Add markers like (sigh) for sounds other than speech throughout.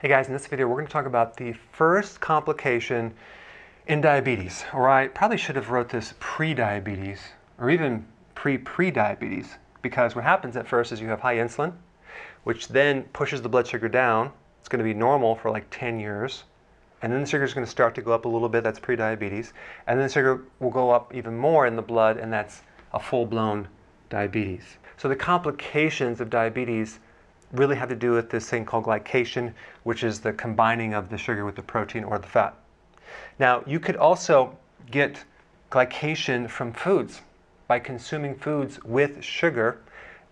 Hey guys, in this video we're going to talk about the first complication in diabetes, or I probably should have wrote this pre-diabetes, or even pre-pre-diabetes, because what happens at first is you have high insulin, which then pushes the blood sugar down. It's going to be normal for like 10 years, and then the sugar is going to start to go up a little bit, that's pre-diabetes, and then the sugar will go up even more in the blood, and that's a full-blown diabetes. So the complications of diabetes really have to do with this thing called glycation, which is the combining of the sugar with the protein or the fat. Now, you could also get glycation from foods by consuming foods with sugar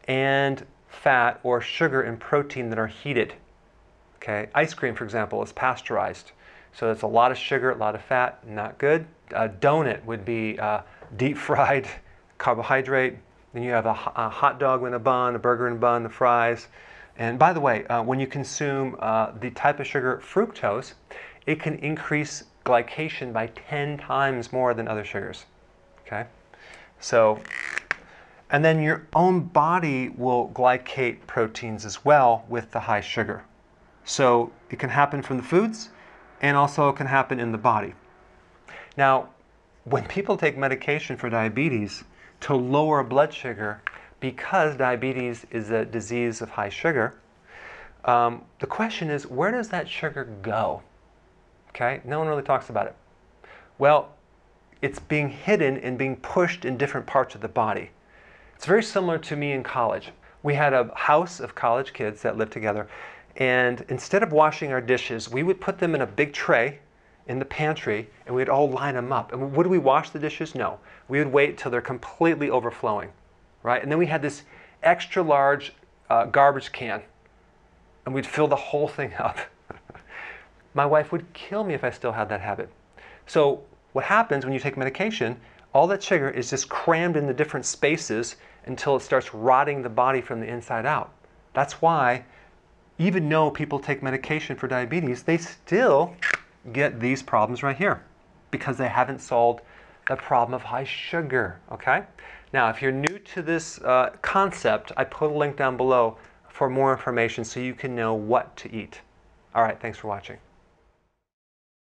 and fat or sugar and protein that are heated. Okay, ice cream, for example, is pasteurized. So it's a lot of sugar, a lot of fat, not good. A donut would be uh, deep (laughs) fried carbohydrate. Then you have a, a hot dog in a bun, a burger in a bun, the fries. And by the way, uh, when you consume uh, the type of sugar fructose, it can increase glycation by 10 times more than other sugars. Okay? So, and then your own body will glycate proteins as well with the high sugar. So it can happen from the foods and also it can happen in the body. Now, when people take medication for diabetes to lower blood sugar, because diabetes is a disease of high sugar, um, the question is where does that sugar go? Okay, no one really talks about it. Well, it's being hidden and being pushed in different parts of the body. It's very similar to me in college. We had a house of college kids that lived together, and instead of washing our dishes, we would put them in a big tray in the pantry and we'd all line them up. And would we wash the dishes? No. We would wait till they're completely overflowing right? And then we had this extra large uh, garbage can, and we'd fill the whole thing (laughs) up. My wife would kill me if I still had that habit. So, what happens when you take medication, all that sugar is just crammed in the different spaces until it starts rotting the body from the inside out. That's why, even though people take medication for diabetes, they still get these problems right here because they haven't solved the problem of high sugar, okay? Now, if you're new to this uh, concept, I put a link down below for more information so you can know what to eat. All right, thanks for watching.